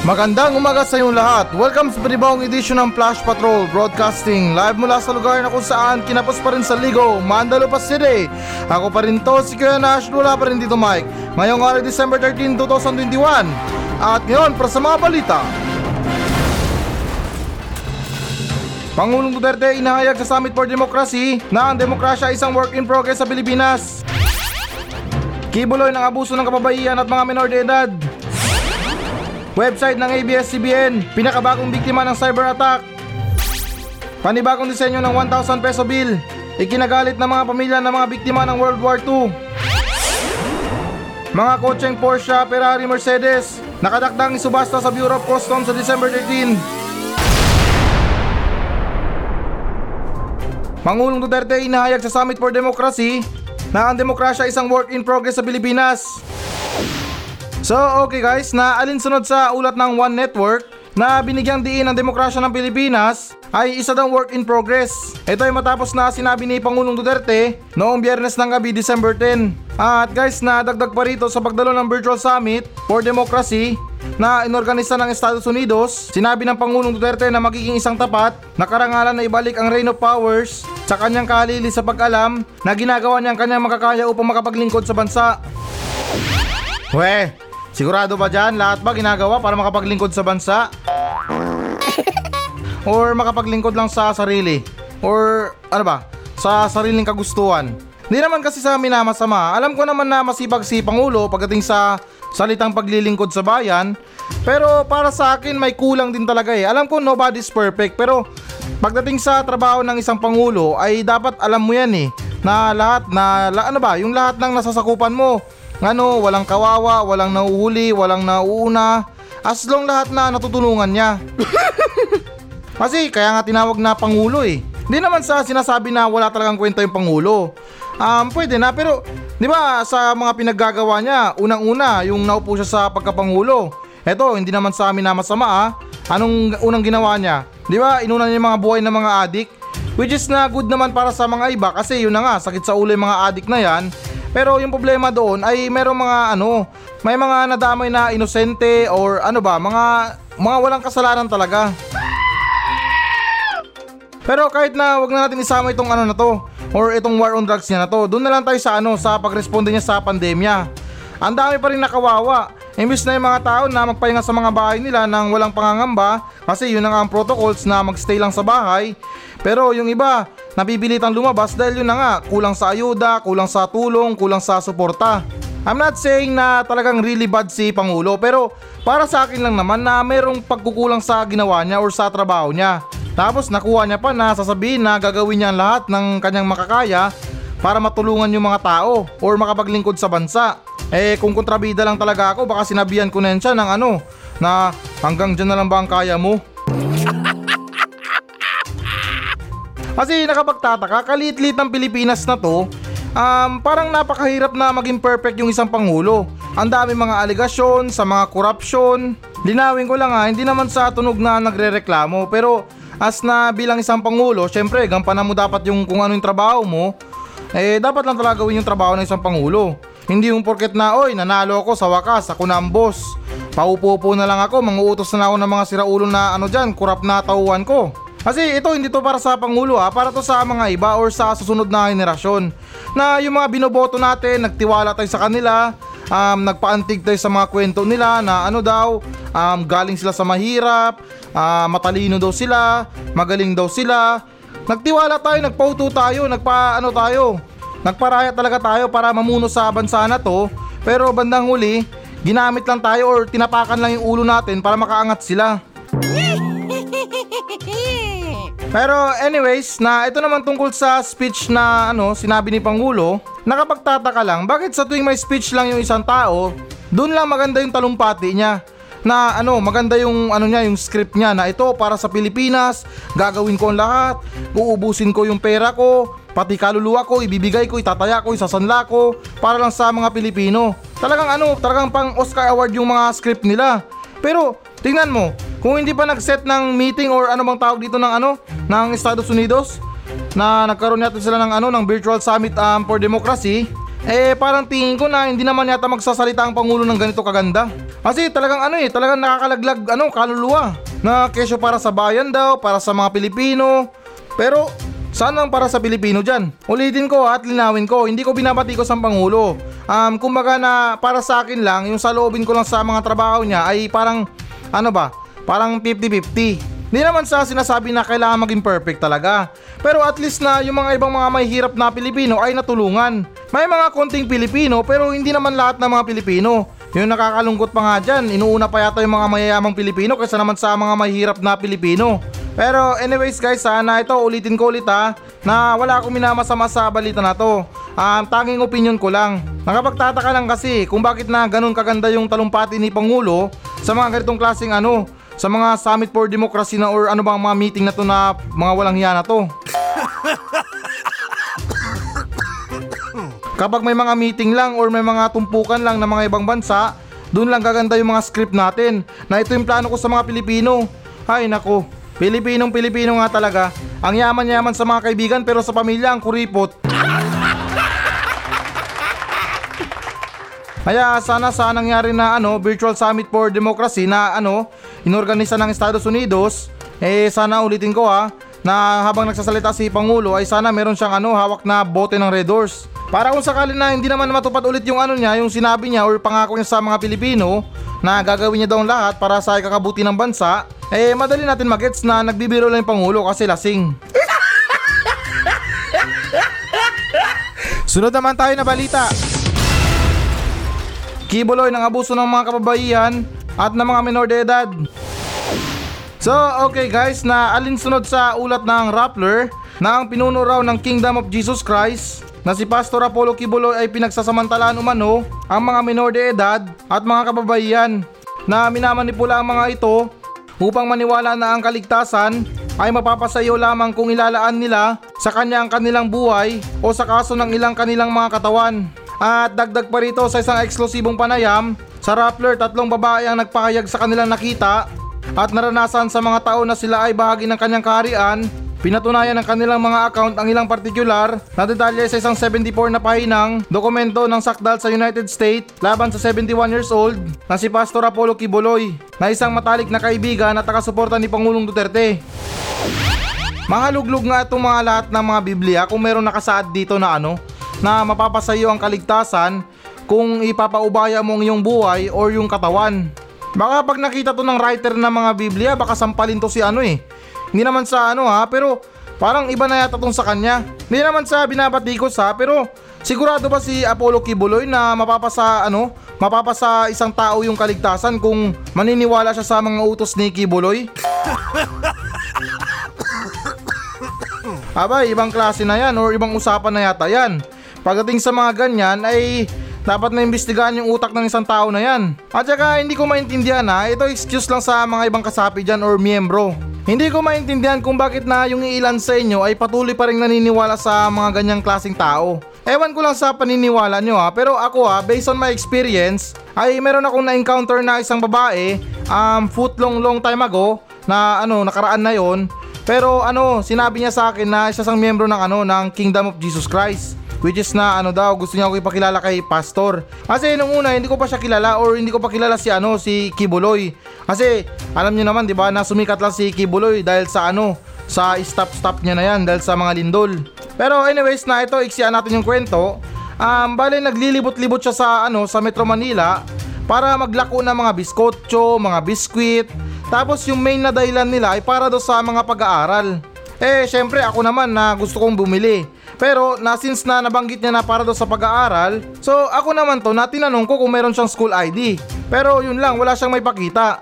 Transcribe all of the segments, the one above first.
Magandang umaga sa inyong lahat. Welcome sa panibawang edisyon ng Flash Patrol Broadcasting live mula sa lugar na kung saan kinapos pa rin sa Ligo, Mandalo City. Ako pa rin to, si Kuya Nash, wala pa rin dito Mike. Ngayong araw December 13, 2021. At ngayon, para sa mga balita. Pangulong Duterte inahayag sa Summit for Democracy na ang demokrasya ay isang work in progress sa Pilipinas. Kibuloy ng abuso ng kababaihan at mga menor de edad. Website ng ABS-CBN, pinakabagong biktima ng cyber attack. Panibagong disenyo ng 1,000 peso bill, ikinagalit ng mga pamilya ng mga biktima ng World War II. Mga kotseng Porsche, Ferrari, Mercedes, nakadakdang isubasta sa Bureau of Customs sa December 13. Pangulong Duterte inahayag sa Summit for Democracy na ang demokrasya isang work in progress sa Pilipinas. So okay guys, na alinsunod sa ulat ng One Network na binigyang diin ang demokrasya ng Pilipinas ay isa daw work in progress. Ito ay matapos na sinabi ni Pangulong Duterte noong biyernes ng gabi December 10. At guys, nadagdag pa rito sa pagdalo ng Virtual Summit for Democracy na inorganisa ng Estados Unidos, sinabi ng Pangulong Duterte na magiging isang tapat na karangalan na ibalik ang reign of powers sa kanyang kalili sa pag-alam na ginagawa niyang kanyang makakaya upang makapaglingkod sa bansa. Weh, sigurado ba dyan lahat ba ginagawa para makapaglingkod sa bansa? Or makapaglingkod lang sa sarili? Or ano ba, sa sariling kagustuhan? Hindi naman kasi sa amin na masama. Alam ko naman na masipag si Pangulo pagdating sa salitang paglilingkod sa bayan. Pero para sa akin may kulang din talaga eh. Alam ko nobody's perfect pero pagdating sa trabaho ng isang Pangulo ay dapat alam mo yan eh. Na lahat na la, ano ba, yung lahat ng nasasakupan mo. Ano, walang kawawa, walang nauhuli, walang nauuna. As long lahat na natutulungan niya. Kasi kaya nga tinawag na Pangulo eh. Hindi naman sa sinasabi na wala talagang kwento yung Pangulo. Um, pwede na pero 'di ba sa mga pinaggagawa niya, unang-una yung naupo siya sa pagkapangulo. Eto, hindi naman sa amin na masama ah. Anong unang ginawa niya? 'Di ba? Inuna niya yung mga buhay ng mga adik. Which is na good naman para sa mga iba kasi yun na nga, sakit sa ulo yung mga adik na yan. Pero yung problema doon ay merong mga ano, may mga nadamay na inosente or ano ba, mga mga walang kasalanan talaga. Pero kahit na wag na natin isama itong ano na to or itong war on drugs niya na to, doon na lang tayo sa ano sa pagresponde niya sa pandemya. Ang dami pa rin nakawawa. Imbis na yung mga tao na magpahinga sa mga bahay nila nang walang pangangamba kasi yun na nga ang protocols na magstay lang sa bahay. Pero yung iba, napipilitang lumabas dahil yun na nga, kulang sa ayuda, kulang sa tulong, kulang sa suporta. I'm not saying na talagang really bad si Pangulo pero para sa akin lang naman na mayroong pagkukulang sa ginawa niya or sa trabaho niya. Tapos nakuha niya pa na sasabihin na gagawin niya lahat ng kanyang makakaya para matulungan yung mga tao or makapaglingkod sa bansa. Eh kung kontrabida lang talaga ako baka sinabihan ko na siya ng ano na hanggang dyan na lang ba ang kaya mo? Kasi nakapagtataka, kaliit-liit ng Pilipinas na to, um, parang napakahirap na maging perfect yung isang pangulo. Ang dami mga aligasyon sa mga korupsyon. Linawin ko lang ha, hindi naman sa tunog na nagre-reklamo pero as na bilang isang pangulo, syempre gampanan mo dapat yung kung ano yung trabaho mo, eh dapat lang talaga gawin yung trabaho ng isang pangulo. Hindi yung porket na, oy, nanalo ako sa wakas, ako na ang boss. Paupo-upo na lang ako, manguutos na ako ng mga siraulo na ano dyan, kurap na tauhan ko. Kasi ito hindi to para sa Pangulo ha, para to sa mga iba or sa susunod na henerasyon. Na yung mga binoboto natin, nagtiwala tayo sa kanila, um, nagpaantig tayo sa mga kwento nila na ano daw, um, galing sila sa mahirap, uh, matalino daw sila, magaling daw sila. Nagtiwala tayo, nagpauto tayo, nagpa ano tayo, nagparaya talaga tayo para mamuno sa bansa na to. Pero bandang huli, ginamit lang tayo or tinapakan lang yung ulo natin para makaangat sila. Pero anyways, na ito naman tungkol sa speech na ano, sinabi ni Pangulo, nakapagtataka lang, bakit sa tuwing may speech lang yung isang tao, doon lang maganda yung talumpati niya na ano, maganda yung ano niya, yung script niya na ito para sa Pilipinas, gagawin ko ang lahat, uubusin ko yung pera ko, pati kaluluwa ko, ibibigay ko, itataya ko, isasanla ko para lang sa mga Pilipino. Talagang ano, talagang pang Oscar Award yung mga script nila. Pero tingnan mo, kung hindi pa nag-set ng meeting or ano bang tawag dito ng ano, ng Estados Unidos, na nagkaroon yata sila ng ano, ng virtual summit um, for democracy, eh parang tingin ko na hindi naman yata magsasalita ang Pangulo ng ganito kaganda. Kasi talagang ano eh, talagang nakakalaglag ano, kaluluwa. Na kesyo para sa bayan daw, para sa mga Pilipino. Pero saan ang para sa Pilipino dyan? Ulitin ko at linawin ko, hindi ko binabati ko sa Pangulo. Um, kumbaga na para sa akin lang, yung saloobin ko lang sa mga trabaho niya ay parang, ano ba, parang 50-50. Hindi naman sa sinasabi na kailangan maging perfect talaga. Pero at least na yung mga ibang mga mahihirap na Pilipino ay natulungan. May mga konting Pilipino pero hindi naman lahat ng mga Pilipino. Yung nakakalungkot pa nga dyan, inuuna pa yata yung mga mayayamang Pilipino kaysa naman sa mga mahihirap na Pilipino. Pero anyways guys, sana ito ulitin ko ulit ha, na wala akong minamasama sa balita na to. Um, tanging opinion ko lang. Nakapagtataka lang kasi kung bakit na ganun kaganda yung talumpati ni Pangulo sa mga ganitong klaseng ano, sa mga Summit for Democracy na or ano bang mga meeting na to na mga walang hiya na to. Kapag may mga meeting lang or may mga tumpukan lang ng mga ibang bansa, doon lang gaganda yung mga script natin na ito yung plano ko sa mga Pilipino. Ay nako, Pilipinong Pilipino nga talaga. Ang yaman-yaman sa mga kaibigan pero sa pamilya ang kuripot. Kaya sana sa nangyari na ano, Virtual Summit for Democracy na ano, inorganisa ng Estados Unidos, eh sana ulitin ko ha, na habang nagsasalita si Pangulo ay sana meron siyang ano, hawak na bote ng Red Doors. Para kung sakali na hindi naman matupad ulit yung ano niya, yung sinabi niya or pangako niya sa mga Pilipino na gagawin niya daw lahat para sa ikakabuti ng bansa, eh madali natin magets na nagbibiro lang yung Pangulo kasi lasing. Sunod naman tayo na balita. Kibuloy ng abuso ng mga kababaihan at ng mga minor de edad. So, okay guys, na alinsunod sa ulat ng Rappler na ang pinuno raw ng Kingdom of Jesus Christ na si Pastor Apollo Kibuloy ay pinagsasamantalaan umano ang mga minor de edad at mga kababaihan na minamanipula ang mga ito upang maniwala na ang kaligtasan ay mapapasayo lamang kung ilalaan nila sa kanya ang kanilang buhay o sa kaso ng ilang kanilang mga katawan. At dagdag pa rito sa isang eksklusibong panayam, sa Rappler tatlong babae ang nagpahayag sa kanilang nakita at naranasan sa mga taon na sila ay bahagi ng kanyang kaharian Pinatunayan ng kanilang mga account ang ilang partikular na detalye sa isang 74 na pahinang dokumento ng sakdal sa United States laban sa 71 years old na si Pastor Apollo Kibuloy na isang matalik na kaibigan at takasuporta ni Pangulong Duterte. Mahaluglog nga itong mga lahat ng mga Biblia kung meron nakasaad dito na ano na mapapasayo ang kaligtasan kung ipapaubaya mo ang iyong buhay or yung katawan. Baka pag nakita to ng writer ng mga Biblia, baka sampalin to si ano eh, hindi naman sa ano ha, pero parang iba na yata tong sa kanya. Hindi naman sa binabatikos ha, pero sigurado ba si Apollo Kibuloy na mapapasa ano, mapapasa isang tao yung kaligtasan kung maniniwala siya sa mga utos ni Kibuloy? Aba, ibang klase na yan or ibang usapan na yata yan. Pagdating sa mga ganyan ay dapat na imbestigahan yung utak ng isang tao na yan. At saka hindi ko maintindihan ha, ito excuse lang sa mga ibang kasapi dyan or miyembro. Hindi ko maintindihan kung bakit na yung ilan sa inyo ay patuloy pa rin naniniwala sa mga ganyang klaseng tao. Ewan ko lang sa paniniwala nyo ha, pero ako ha, based on my experience, ay meron akong na-encounter na isang babae, um, foot long long time ago, na ano, nakaraan na yon. Pero ano, sinabi niya sa akin na isa sang miyembro ng ano, ng Kingdom of Jesus Christ. Which is na ano daw, gusto niya ako ipakilala kay pastor. Kasi nung una, hindi ko pa siya kilala or hindi ko pa kilala si ano, si Kibuloy. Kasi alam niyo naman, 'di ba, na sumikat lang si Kibuloy dahil sa ano, sa stop-stop niya na yan dahil sa mga lindol. Pero anyways na ito, iksiyan natin yung kwento. Um, bale naglilibot-libot siya sa ano, sa Metro Manila para maglako ng mga biskotso, mga biskwit. Tapos yung main na dahilan nila ay para do sa mga pag-aaral. Eh, syempre ako naman na gusto kong bumili. Pero na since na nabanggit niya na para daw sa pag-aaral, so ako naman to na tinanong ko kung meron siyang school ID. Pero yun lang, wala siyang may pakita.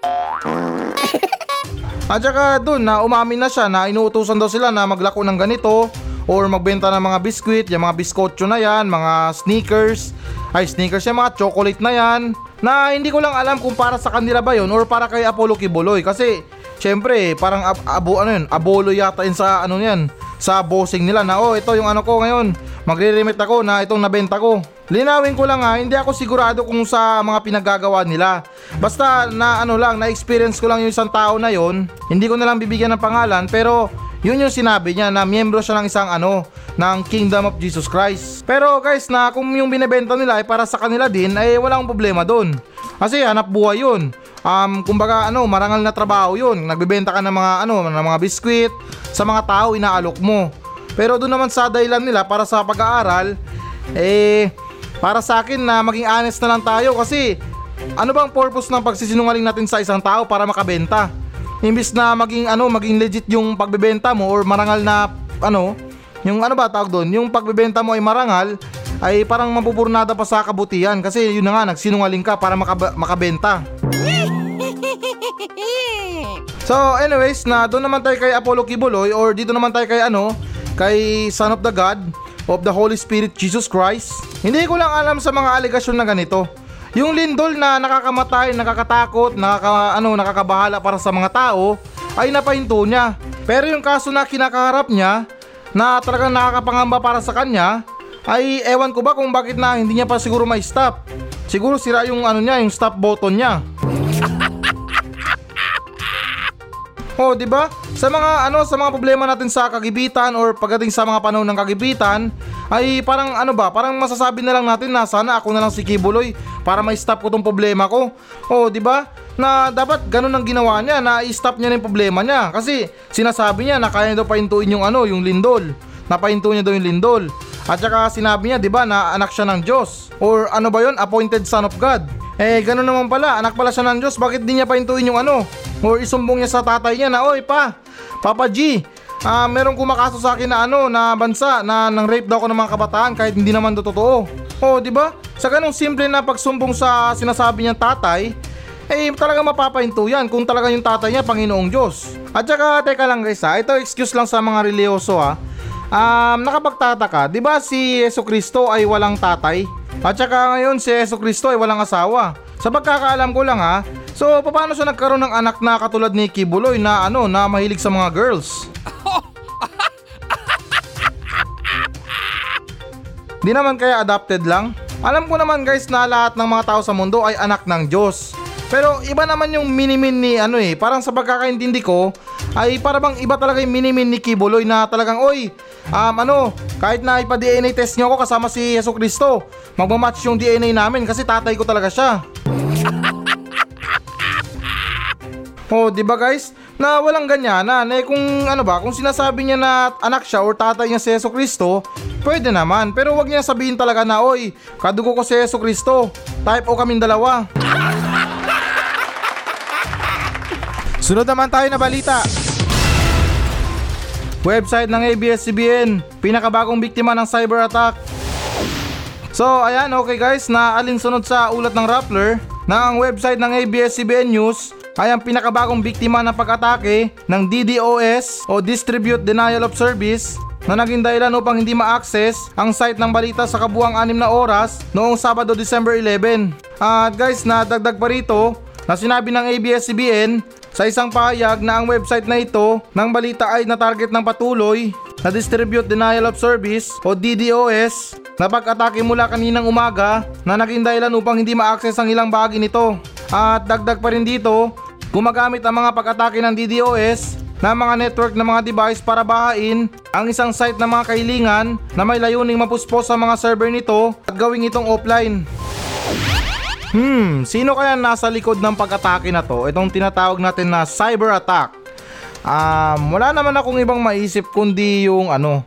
At saka dun na umamin na siya na inuutusan daw sila na maglako ng ganito or magbenta ng mga biskwit, yung mga biskotso na yan, mga sneakers, ay sneakers yung mga chocolate na yan, na hindi ko lang alam kung para sa kanila ba yun or para kay Apollo Kibuloy kasi syempre parang ab- abo ano yun, abolo yata yun sa ano yan, sa bossing nila na oh ito yung ano ko ngayon magre-remit ako na itong nabenta ko. Linawin ko lang ha hindi ako sigurado kung sa mga pinagagawa nila. Basta na ano lang na experience ko lang yung isang tao na yon hindi ko na lang bibigyan ng pangalan pero yun yung sinabi niya na miyembro siya ng isang ano ng Kingdom of Jesus Christ. Pero guys na kung yung binebenta nila ay para sa kanila din ay walang problema doon Kasi hanap buhay yun. Um, kumbaga ano, marangal na trabaho yun. Nagbebenta ka ng mga ano, ng mga biskwit sa mga tao inaalok mo. Pero doon naman sa dahilan nila para sa pag-aaral, eh, para sa akin na maging honest na lang tayo kasi ano bang purpose ng pagsisinungaling natin sa isang tao para makabenta? Imbis na maging ano, maging legit yung pagbebenta mo or marangal na ano, yung ano ba tawag doon, yung pagbebenta mo ay marangal, ay parang mapupurnada pa sa kabutihan kasi yun na nga, nagsinungaling ka para makab- makabenta. So anyways, na doon naman tayo kay Apollo Kibuloy or dito naman tayo kay ano, kay Son of the God of the Holy Spirit Jesus Christ. Hindi ko lang alam sa mga alegasyon na ganito. Yung lindol na nakakamatay, nakakatakot, nakaka, ano, nakakabahala para sa mga tao ay napahinto niya. Pero yung kaso na kinakaharap niya na talagang nakakapangamba para sa kanya ay ewan ko ba kung bakit na hindi niya pa siguro may stop. Siguro sira yung ano niya, yung stop button niya. Oh, 'di ba? Sa mga ano, sa mga problema natin sa kagibitan or pagdating sa mga panahon ng kagibitan, ay parang ano ba, parang masasabi na lang natin na sana ako na lang si Kibuloy para ma-stop ko tong problema ko. Oh, 'di ba? Na dapat ganun ang ginawa niya, na i-stop niya na yung problema niya kasi sinasabi niya na kaya niya daw pahintuin yung ano, yung lindol. Napahinto niya daw yung lindol. At saka sinabi niya, 'di ba, na anak siya ng Diyos or ano ba 'yon, appointed son of God. Eh, ganun naman pala, anak pala siya ng Diyos, bakit di niya pahintuin yung ano? Or isumbong niya sa tatay niya na, Oy pa, Papa G, ah merong kumakaso sa akin na ano, na bansa, na nang rape daw ako ng mga kabataan kahit hindi naman do totoo. Oh, di ba? Sa ganung simple na pagsumbong sa sinasabi niyang tatay, eh talaga mapapahinto yan kung talaga yung tatay niya Panginoong Diyos. At saka, teka lang guys ha, ito excuse lang sa mga religyoso ha. Um, nakapagtataka, di ba si Yeso Kristo ay walang tatay? At saka ngayon si Yeso Kristo ay walang asawa. Sa pagkakaalam ko lang ha, so paano siya nagkaroon ng anak na katulad ni Kibuloy na ano na mahilig sa mga girls? Di naman kaya adopted lang? Alam ko naman guys na lahat ng mga tao sa mundo ay anak ng Diyos. Pero iba naman yung minimin ni ano eh, parang sa pagkakaintindi ko, ay para bang iba talaga yung minimin ni Kibuloy na talagang oy, um, ano, kahit na ipa-DNA test niyo ako kasama si Yeso Kristo, magmamatch yung DNA namin kasi tatay ko talaga siya. Oh, 'di ba guys? Na walang ganyanan. Eh kung ano ba, kung sinasabi niya na anak siya or tatay niya si Yeso Kristo, pwede naman. Pero wag niya sabihin talaga na, "Oy, kadugo ko si Yeso Kristo. Type O kaming dalawa." Sunod naman tayo na balita. Website ng ABS-CBN, pinakabagong biktima ng cyber attack. So ayan okay guys, na alinsunod sa ulat ng Rappler na ang website ng ABS-CBN News ay ang pinakabagong biktima ng pag-atake ng DDoS o Distribute Denial of Service na naging dahilan upang hindi ma-access ang site ng balita sa kabuang anim na oras noong Sabado December 11. At guys, nadagdag pa rito na sinabi ng ABS-CBN sa isang pahayag na ang website na ito ng balita ay na-target ng patuloy na Distribute Denial of Service o DDoS na pag-atake mula kaninang umaga na naging dahilan upang hindi ma-access ang ilang bahagi nito. At dagdag pa rin dito, gumagamit ang mga pag-atake ng DDoS na mga network ng mga device para bahain ang isang site ng mga kahilingan na may layuning mapuspos sa mga server nito at gawing itong offline. Hmm, sino kaya nasa likod ng pag-atake na to? Itong tinatawag natin na cyber attack. Um, wala naman akong ibang maisip kundi yung ano,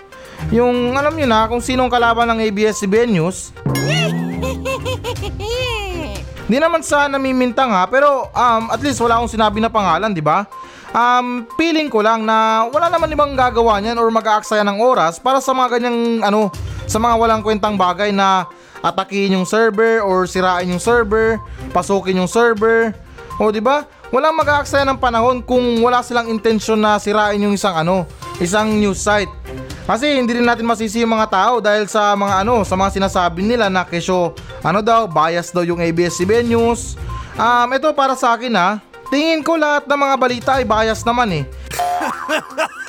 yung alam nyo na kung sinong kalaban ng ABS-CBN News. Di naman sa namimintang ha, pero um, at least wala akong sinabi na pangalan, di ba? Um, feeling ko lang na wala naman ibang gagawa niyan or mag-aaksaya ng oras para sa mga ganyang ano, sa mga walang kwentang bagay na atakihin yung server or sirain yung server, pasukin yung server. O di ba? Walang mag-aaksaya ng panahon kung wala silang intensyon na sirain yung isang ano, isang news site. Kasi hindi rin natin masisi yung mga tao dahil sa mga ano, sa mga sinasabi nila na kesyo ano daw, bias daw yung ABS-CBN News. Um, ito para sa akin ha, tingin ko lahat ng mga balita ay bias naman eh.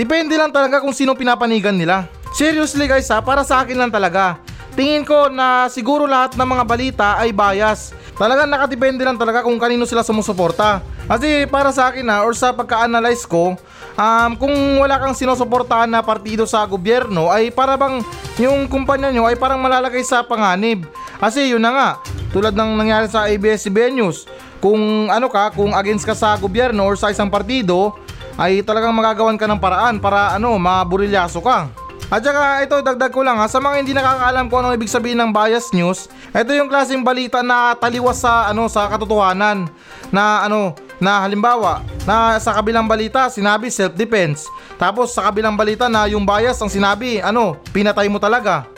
Depende lang talaga kung sino pinapanigan nila. Seriously guys ha, para sa akin lang talaga. Tingin ko na siguro lahat ng mga balita ay bias. Talagang nakadepende lang talaga kung kanino sila sumusuporta. Kasi para sa akin ha, or sa pagka-analyze ko, um, kung wala kang sinusuportahan na partido sa gobyerno, ay para bang yung kumpanya nyo ay parang malalagay sa panganib. Kasi yun na nga, tulad ng nangyari sa ABS-CBN News, kung ano ka, kung against ka sa gobyerno or sa isang partido, ay talagang magagawan ka ng paraan para ano, maburilyaso ka. At saka ito dagdag ko lang ha, sa mga hindi nakakaalam kung ano ibig sabihin ng bias news, ito yung klaseng balita na taliwas sa ano sa katotohanan. Na ano na halimbawa na sa kabilang balita sinabi self defense tapos sa kabilang balita na yung bias ang sinabi ano pinatay mo talaga.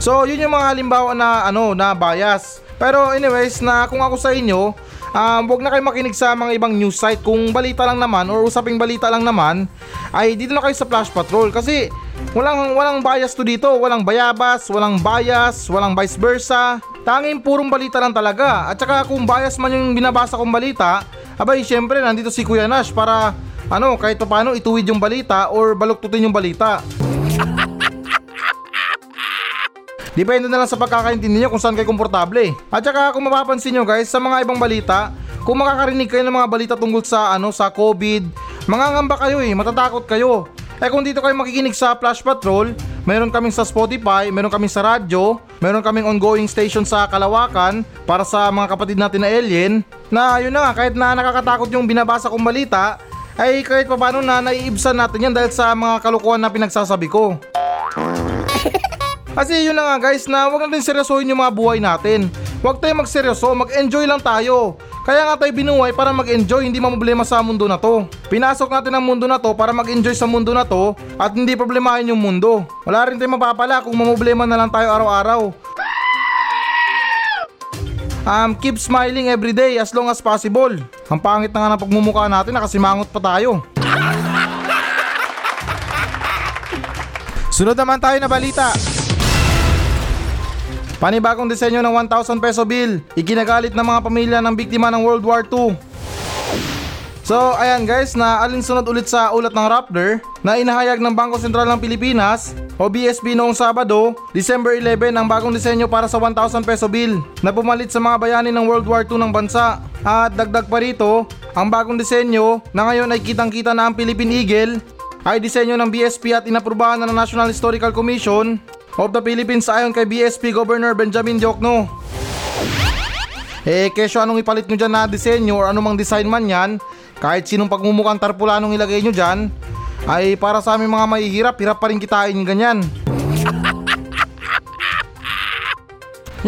So, yun yung mga halimbawa na ano na bias. Pero anyways, na kung ako sa inyo, um, wag na kayo makinig sa mga ibang news site kung balita lang naman or usaping balita lang naman, ay dito na kayo sa Flash Patrol kasi walang walang bias to dito, walang bayabas, walang bias, walang vice versa. Tanging purong balita lang talaga. At saka kung bias man yung binabasa kong balita, abay syempre nandito si Kuya Nash para ano kahit paano ituwid yung balita or baluktutin yung balita. Depende na lang sa pagkakaintindi nyo kung saan kayo komportable. At saka kung mapapansin nyo guys, sa mga ibang balita, kung makakarinig kayo ng mga balita tungkol sa ano sa COVID, mangangamba kayo eh, matatakot kayo. Eh kung dito kayo makikinig sa Flash Patrol, meron kaming sa Spotify, meron kaming sa radyo, meron kaming ongoing station sa Kalawakan para sa mga kapatid natin na alien, na yun na nga, kahit na nakakatakot yung binabasa kong balita, ay kahit pa paano na naiibsan natin yan dahil sa mga kalukuhan na pinagsasabi ko. Kasi yun na nga guys na wag natin seryosohin yung mga buhay natin. Huwag tayo magseryoso, mag-enjoy lang tayo. Kaya nga tayo binuhay para mag-enjoy, hindi mamblema sa mundo na to. Pinasok natin ang mundo na to para mag-enjoy sa mundo na to at hindi problemahin yung mundo. Wala rin tayong mapapala kung mamoblema na lang tayo araw-araw. Um, keep smiling every day as long as possible. Ang pangit na nga ng pagmumukha natin, nakasimangot pa tayo. Sunod naman tayo na balita. Panibagong disenyo ng 1,000 peso bill, ikinagalit ng mga pamilya ng biktima ng World War II. So ayan guys, na alinsunod ulit sa ulat ng Rappler na inahayag ng Bangko Sentral ng Pilipinas o BSP noong Sabado, December 11 ang bagong disenyo para sa 1,000 peso bill na pumalit sa mga bayani ng World War II ng bansa. At dagdag pa rito, ang bagong disenyo na ngayon ay kitang kita na ang Philippine Eagle ay disenyo ng BSP at inaprubahan na ng National Historical Commission of the Philippines ayon kay BSP Governor Benjamin Diokno. Eh, kesyo anong ipalit nyo dyan na disenyo or anumang design man yan, kahit sinong pagmumukhang tarpulanong ilagay nyo dyan, ay para sa aming mga mahihirap, hirap pa rin kitain ganyan.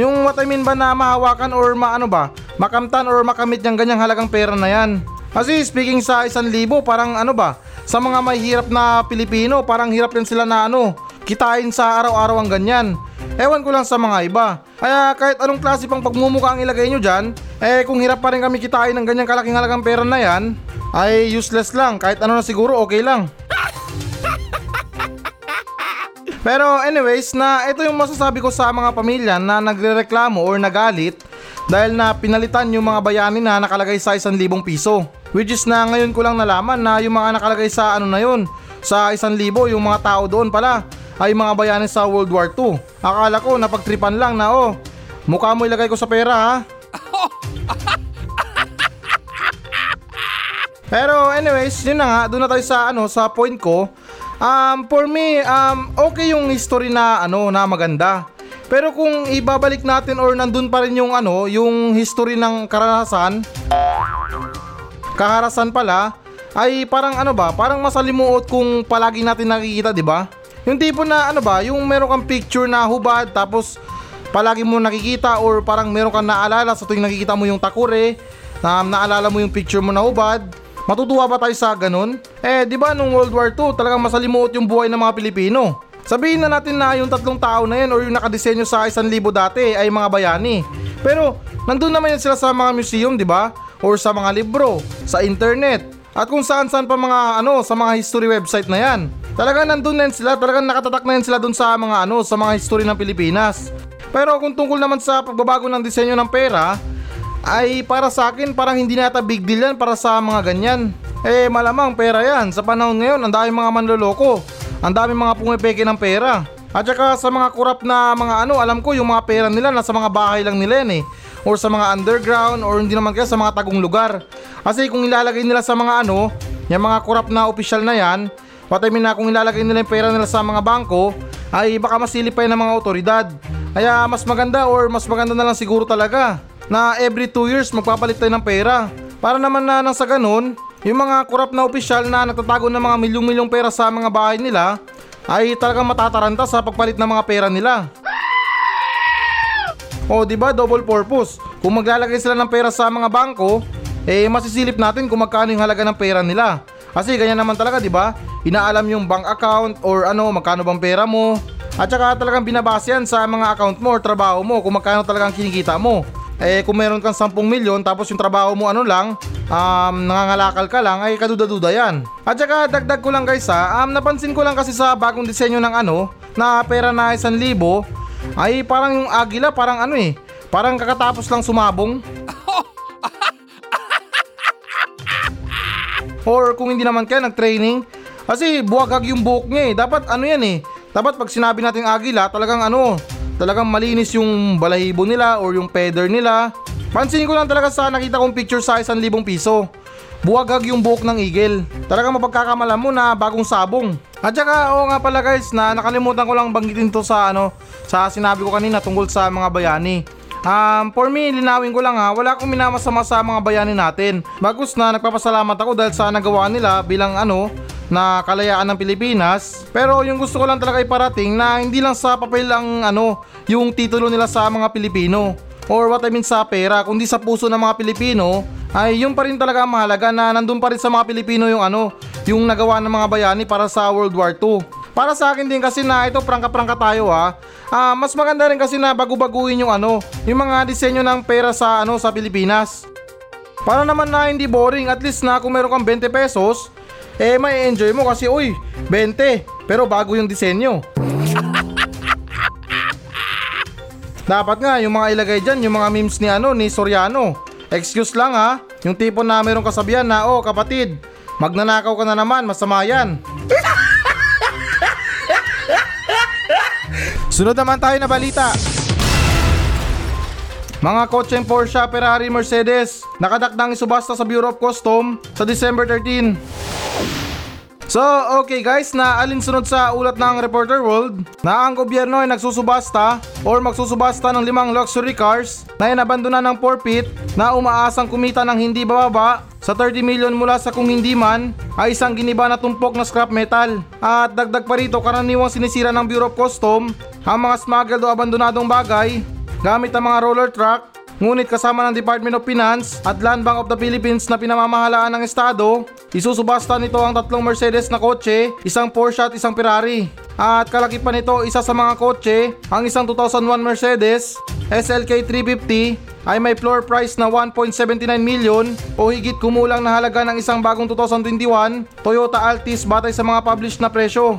Yung what I mean ba na mahawakan or maano ba, makamtan or makamit yung ganyang halagang pera na yan. Kasi speaking sa isang libo, parang ano ba, sa mga mahihirap na Pilipino, parang hirap din sila na ano, kitain sa araw-araw ang ganyan. Ewan ko lang sa mga iba. Kaya kahit anong klase pang pagmumukha ang ilagay nyo dyan, eh kung hirap pa rin kami kitain ng ganyang kalaking halagang pera na yan, ay useless lang. Kahit ano na siguro okay lang. Pero anyways, na ito yung masasabi ko sa mga pamilya na nagrereklamo or nagalit dahil na pinalitan yung mga bayani na nakalagay sa 1,000 piso. Which is na ngayon ko lang nalaman na yung mga nakalagay sa ano na yun, sa 1,000 yung mga tao doon pala ay mga bayani sa World War II. Akala ko napagtripan lang na oh, mukha mo ilagay ko sa pera ha. Pero anyways, yun na nga, doon na tayo sa ano, sa point ko. Um, for me, um, okay yung history na ano, na maganda. Pero kung ibabalik natin or nandun pa rin yung ano, yung history ng karanasan, kaharasan pala, ay parang ano ba, parang masalimuot kung palagi natin nakikita, 'di ba? Yung tipo na ano ba, yung meron kang picture na hubad tapos palagi mo nakikita or parang meron kang naalala sa tuwing nakikita mo yung takure, na naalala mo yung picture mo na hubad, Matutuwa ba tayo sa ganun? Eh, di ba nung World War II, talagang masalimuot yung buhay ng mga Pilipino. Sabihin na natin na yung tatlong tao na yan or yung nakadesenyo sa isang libo dati ay mga bayani. Pero, nandun naman yan sila sa mga museum, di ba? Or sa mga libro, sa internet. At kung saan saan pa mga ano, sa mga history website na yan. Talagang nandun na sila, talagang nakatatak na sila dun sa mga ano, sa mga history ng Pilipinas. Pero kung tungkol naman sa pagbabago ng disenyo ng pera, ay para sa akin parang hindi na yata big deal yan para sa mga ganyan. Eh malamang pera yan. Sa panahon ngayon, ang dami mga manloloko. Ang dami mga pumipeke ng pera. At saka sa mga kurap na mga ano, alam ko yung mga pera nila nasa mga bahay lang nila yan eh. Or sa mga underground or hindi naman kaya sa mga tagong lugar. Kasi kung ilalagay nila sa mga ano, yung mga kurap na opisyal na yan, mean na kung ilalagay nila yung pera nila sa mga bangko, ay baka masilip pa ng mga otoridad. Kaya mas maganda or mas maganda na lang siguro talaga na every 2 years magpapalit tayo ng pera. Para naman na nang sa ganun, yung mga korap na opisyal na nagtatago ng mga milyong-milyong pera sa mga bahay nila ay talagang matataranta sa pagpalit ng mga pera nila. O di ba double purpose. Kung maglalagay sila ng pera sa mga bangko, eh masisilip natin kung magkano yung halaga ng pera nila. Kasi ganyan naman talaga, di ba? Inaalam yung bank account or ano, magkano bang pera mo. At saka talagang binabase yan sa mga account mo or trabaho mo kung magkano talagang kinikita mo. Eh kung meron kang 10 milyon tapos yung trabaho mo ano lang, um, nangangalakal ka lang ay kaduda-duda yan. At saka dagdag ko lang guys ha, um, napansin ko lang kasi sa bagong disenyo ng ano, na pera na 1,000 ay parang yung agila parang ano eh, parang kakatapos lang sumabong. Or kung hindi naman kaya nag-training, kasi buwagag yung buhok niya eh. Dapat ano yan eh. Dapat pag sinabi nating agila, talagang ano, talagang malinis yung balahibo nila or yung feather nila. Pansin ko lang talaga sa nakita kong picture sa 1,000 piso. Buwagag yung buhok ng eagle. Talagang mapagkakamala mo na bagong sabong. At saka, oo nga pala guys, na nakalimutan ko lang banggitin to sa ano, sa sinabi ko kanina tungkol sa mga bayani. Um, for me, linawin ko lang ha, wala akong minamasama sa mga bayani natin. Bagus na nagpapasalamat ako dahil sa nagawa nila bilang ano, na kalayaan ng Pilipinas. Pero yung gusto ko lang talaga iparating na hindi lang sa papel ang ano, yung titulo nila sa mga Pilipino. Or what I mean sa pera, kundi sa puso ng mga Pilipino, ay yun pa rin talaga mahalaga na nandun pa rin sa mga Pilipino yung ano, yung nagawa ng mga bayani para sa World War II. Para sa akin din kasi na ito prangka-prangka tayo ha. Ah, mas maganda rin kasi na bagu-baguhin yung ano, yung mga disenyo ng pera sa ano sa Pilipinas. Para naman na hindi boring, at least na kung meron kang 20 pesos, eh may enjoy mo kasi uy, 20, pero bago yung disenyo. Dapat nga yung mga ilagay dyan, yung mga memes ni ano ni Soriano. Excuse lang ha, yung tipo na merong kasabihan na oh kapatid, magnanakaw ka na naman, masama yan. Sunod naman tayo na balita. Mga kotseng Porsche, Ferrari, Mercedes, nakadakdang isubasta sa Bureau of Custom sa December 13. So, okay guys, na alinsunod sa ulat ng Reporter World na ang gobyerno ay nagsusubasta or magsusubasta ng limang luxury cars na inabandona ng forfeit na umaasang kumita ng hindi bababa sa 30 million mula sa kung hindi man ay isang giniba na tumpok na scrap metal. At dagdag pa rito, karaniwang sinisira ng Bureau of Custom ang mga smuggled o abandonadong bagay gamit ang mga roller truck Ngunit kasama ng Department of Finance at Land Bank of the Philippines na pinamamahalaan ng Estado, isusubasta nito ang tatlong Mercedes na kotse, isang Porsche at isang Ferrari. At kalaki pa nito, isa sa mga kotse, ang isang 2001 Mercedes SLK 350 ay may floor price na 1.79 million o higit kumulang na halaga ng isang bagong 2021 Toyota Altis batay sa mga published na presyo.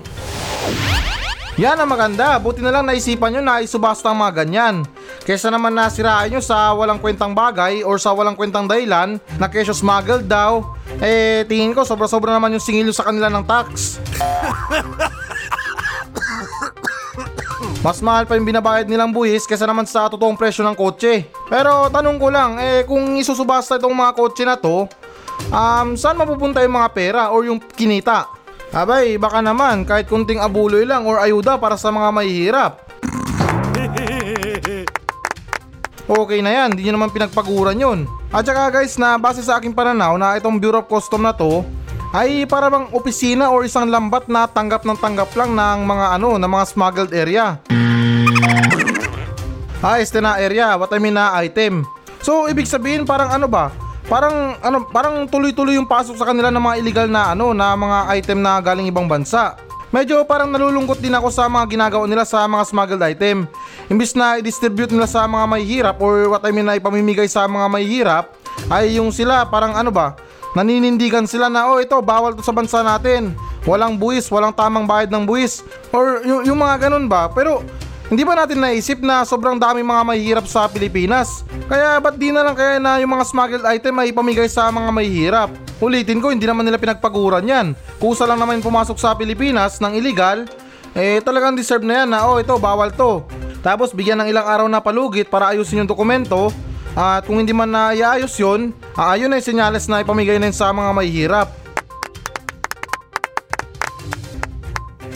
Yan ang maganda, buti na lang naisipan nyo na isubasta ang mga ganyan. Kesa naman nasiraan nyo sa walang kwentang bagay or sa walang kwentang dahilan na kesyo smuggled daw, eh tingin ko sobra-sobra naman yung singilo sa kanila ng tax. Mas mahal pa yung binabayad nilang buhis kesa naman sa totoong presyo ng kotse. Pero tanong ko lang, eh kung isusubasta itong mga kotse na to, um, saan mapupunta yung mga pera or yung kinita? Abay, baka naman kahit kunting abuloy lang or ayuda para sa mga mahihirap. Okay na yan, hindi nyo naman pinagpaguran yun. At saka guys na base sa aking pananaw na itong Bureau of Custom na to ay para bang opisina or isang lambat na tanggap ng tanggap lang ng mga ano, ng mga smuggled area. Ah, este na area, what I mean na item. So, ibig sabihin parang ano ba? Parang ano, parang tuloy-tuloy yung pasok sa kanila ng mga illegal na ano, na mga item na galing ibang bansa. Medyo parang nalulungkot din ako sa mga ginagawa nila sa mga smuggled item. Imbis na i-distribute nila sa mga mahihirap or what I mean na ipamimigay sa mga mahihirap, ay yung sila parang ano ba, naninindigan sila na oh ito bawal to sa bansa natin. Walang buwis, walang tamang bayad ng buwis. Or yung, yung mga ganun ba? Pero hindi ba natin naisip na sobrang dami mga mahihirap sa Pilipinas? Kaya ba't di na lang kaya na yung mga smuggled item ay ipamigay sa mga mahihirap? Ulitin ko, hindi naman nila pinagpaguran yan. Kusa lang naman pumasok sa Pilipinas ng illegal, eh talagang deserve na yan na oh ito bawal to. Tapos bigyan ng ilang araw na palugit para ayusin yung dokumento at kung hindi man na iayos yun, ah, ayun ay senyales na ipamigay na yun sa mga mahihirap.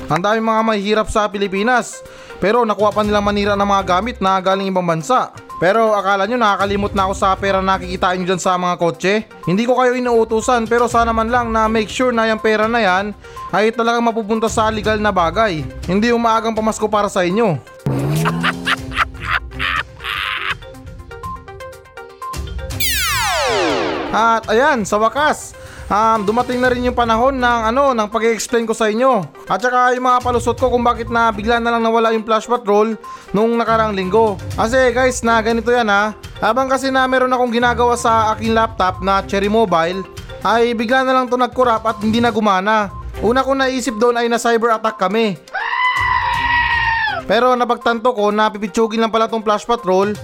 Ang dami mga mahihirap sa Pilipinas. Pero nakuha pa nilang manira ng mga gamit na galing ibang bansa. Pero akala nyo nakakalimot na ako sa pera na kikitain nyo dyan sa mga kotse? Hindi ko kayo inuutusan pero sana man lang na make sure na yung pera na yan ay talagang mapupunta sa legal na bagay. Hindi umaagang pamasko para sa inyo. At ayan, sa wakas, um, dumating na rin yung panahon ng ano, ng pag-explain ko sa inyo. At saka yung mga palusot ko kung bakit na bigla na lang nawala yung flash patrol nung nakarang linggo. Kasi guys, na ganito yan ha. Habang kasi na meron akong ginagawa sa aking laptop na Cherry Mobile, ay bigla na lang to nagkurap at hindi na gumana. Una ko naisip doon ay na cyber attack kami. Pero napagtanto ko na pipitsugin lang pala tong flash patrol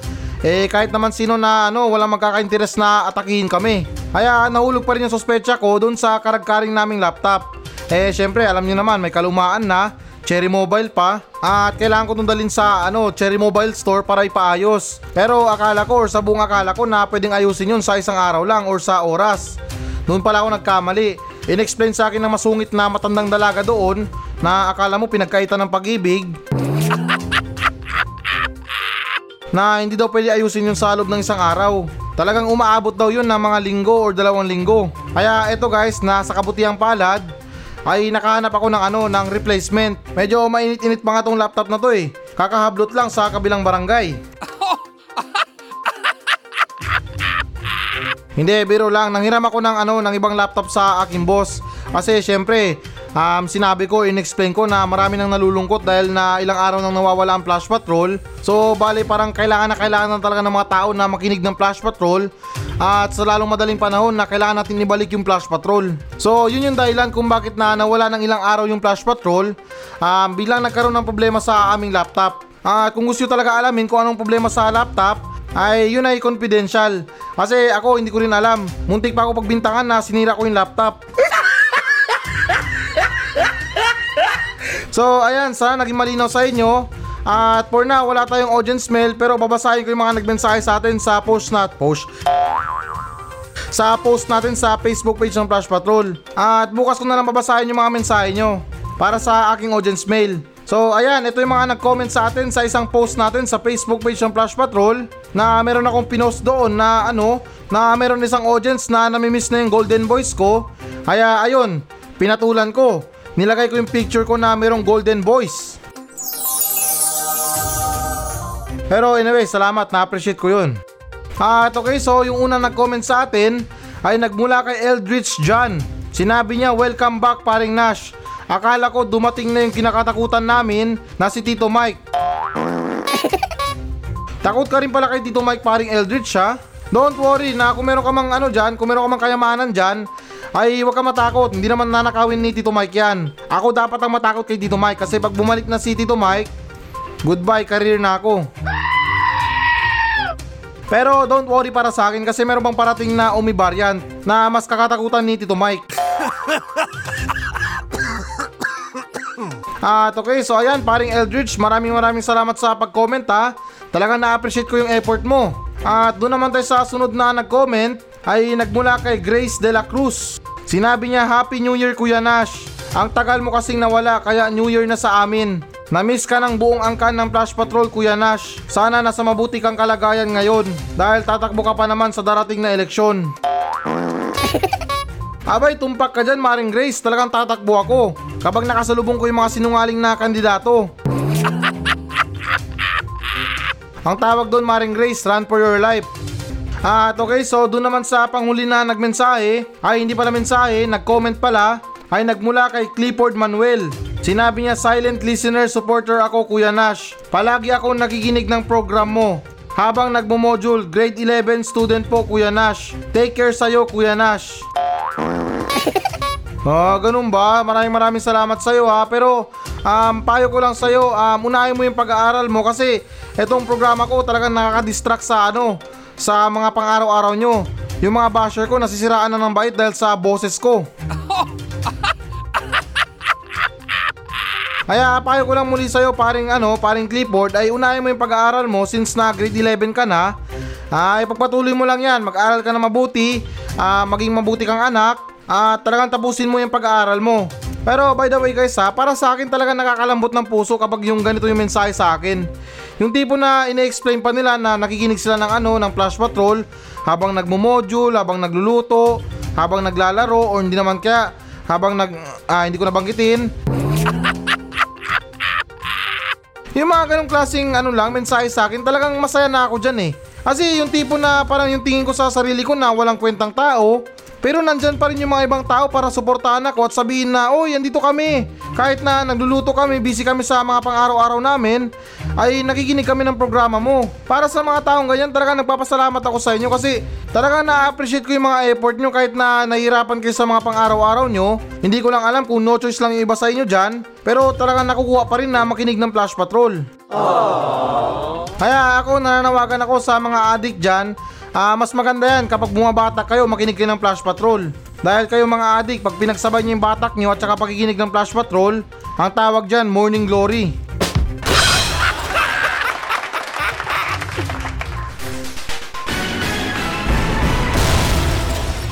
eh kahit naman sino na ano walang magkaka-interest na atakihin kami. Kaya nahulog pa rin yung sospecha ko dun sa karagkaring naming laptop. Eh syempre alam niyo naman may kalumaan na Cherry Mobile pa at kailangan ko itong dalhin sa ano, Cherry Mobile Store para ipaayos. Pero akala ko or sa buong akala ko na pwedeng ayusin yun sa isang araw lang or sa oras. Noon pala ako nagkamali. In-explain sa akin ng masungit na matandang dalaga doon na akala mo pinagkaitan ng pag-ibig na hindi daw pwede ayusin yung sa loob ng isang araw. Talagang umaabot daw yun ng mga linggo or dalawang linggo. Kaya eto guys, na sa kabutihang palad, ay nakahanap ako ng ano, ng replacement. Medyo mainit-init pa nga tong laptop na to eh. Kakahablot lang sa kabilang barangay. Hindi, biro lang. Nanghiram ako ng ano, ng ibang laptop sa aking boss. Kasi syempre, um, sinabi ko, in-explain ko na marami nang nalulungkot dahil na ilang araw nang nawawala ang flash patrol. So, bali parang kailangan na kailangan na talaga ng mga tao na makinig ng flash patrol. At sa lalong madaling panahon na kailangan natin ibalik yung flash patrol. So, yun yung dahilan kung bakit na nawala ng ilang araw yung flash patrol. Um, bilang nagkaroon ng problema sa aming laptop. At kung gusto talaga alamin kung anong problema sa laptop, ay yun ay confidential. Kasi ako hindi ko rin alam. Muntik pa ako pagbintangan na sinira ko yung laptop. So ayan, sana naging malinaw sa inyo. At for now, wala tayong audience mail pero babasahin ko yung mga nagmensahe sa atin sa post nat post sa post natin sa Facebook page ng Flash Patrol. At bukas ko na lang babasahin yung mga mensahe nyo para sa aking audience mail. So ayan, ito yung mga nag-comment sa atin sa isang post natin sa Facebook page ng Flash Patrol na meron akong pinost doon na ano, na meron isang audience na namimiss na yung golden voice ko. Kaya ayun, pinatulan ko. Nilagay ko yung picture ko na merong golden voice. Pero anyway, salamat, na-appreciate ko yun. At okay, so yung unang nag-comment sa atin ay nagmula kay Eldritch John. Sinabi niya, welcome back paring Nash. Akala ko dumating na yung kinakatakutan namin na si Tito Mike. Takot ka rin pala kay Tito Mike paring Eldritch ha? Don't worry na kung meron ka mang ano dyan, kung meron ka mang kayamanan dyan, ay huwag ka matakot, hindi naman nanakawin ni Tito Mike yan. Ako dapat ang matakot kay Tito Mike kasi pag bumalik na si Tito Mike, goodbye career na ako. Pero don't worry para sa akin kasi meron bang parating na Omi variant na mas kakatakutan ni Tito Mike. At okay, so ayan, paring Eldridge, maraming maraming salamat sa pag-comment ha. Talagang na-appreciate ko yung effort mo. At doon naman tayo sa sunod na nag-comment ay nagmula kay Grace De La Cruz. Sinabi niya, Happy New Year Kuya Nash. Ang tagal mo kasing nawala kaya New Year na sa amin. Namiss ka ng buong angkan ng Flash Patrol Kuya Nash. Sana nasa mabuti kang kalagayan ngayon dahil tatakbo ka pa naman sa darating na eleksyon. Abay, tumpak ka dyan, Maring Grace. Talagang tatakbo ako. Kapag nakasalubong ko yung mga sinungaling na kandidato. Ang tawag doon, Maring Grace, run for your life. At okay, so doon naman sa panghuli na nagmensahe, ay hindi pala mensahe, nag-comment pala, ay nagmula kay Clifford Manuel. Sinabi niya, silent listener, supporter ako, Kuya Nash. Palagi ako nakikinig ng program mo. Habang nagmo-module, grade 11 student po, Kuya Nash. Take care sa'yo, Kuya Nash. Ah, ganun ba? Maraming maraming salamat sa iyo ha. Pero um, payo ko lang sa iyo, um, unahin mo yung pag-aaral mo kasi itong programa ko talagang nakaka-distract sa ano, sa mga pang-araw-araw nyo. Yung mga basher ko nasisiraan na ng bait dahil sa boses ko. Kaya payo ko lang muli sa'yo paring ano, paring clipboard ay unahin mo yung pag-aaral mo since na grade 11 ka na. Ay pagpatuloy mo lang yan, mag-aaral ka na mabuti, ah, maging mabuti kang anak, at talagang tapusin mo yung pag-aaral mo. Pero by the way guys ha, para sa akin talaga nakakalambot ng puso kapag yung ganito yung mensahe sa akin. Yung tipo na ine-explain pa nila na nakikinig sila ng ano, ng Flash Patrol habang nagmo-module, habang nagluluto, habang naglalaro or hindi naman kaya habang nag ah, hindi ko nabanggitin. Yung mga ganong klaseng ano lang, mensahe sa akin, talagang masaya na ako dyan eh. Kasi yung tipo na parang yung tingin ko sa sarili ko na walang kwentang tao, pero nandyan pa rin yung mga ibang tao para suportahan ako at sabihin na, oy, andito kami. Kahit na nagluluto kami, busy kami sa mga pang-araw-araw namin, ay nakikinig kami ng programa mo. Para sa mga taong ganyan, talaga nagpapasalamat ako sa inyo kasi talaga na-appreciate ko yung mga effort nyo kahit na nahihirapan kayo sa mga pang-araw-araw nyo. Hindi ko lang alam kung no choice lang yung iba sa inyo dyan, pero talagang nakukuha pa rin na makinig ng Flash Patrol. Kaya ako nananawagan ako sa mga addict dyan, ah, mas maganda yan kapag bumabatak kayo, makinig kayo ng Flash Patrol. Dahil kayo mga addict, pag pinagsabay nyo yung batak nyo at saka pakikinig ng Flash Patrol, ang tawag dyan, Morning Glory.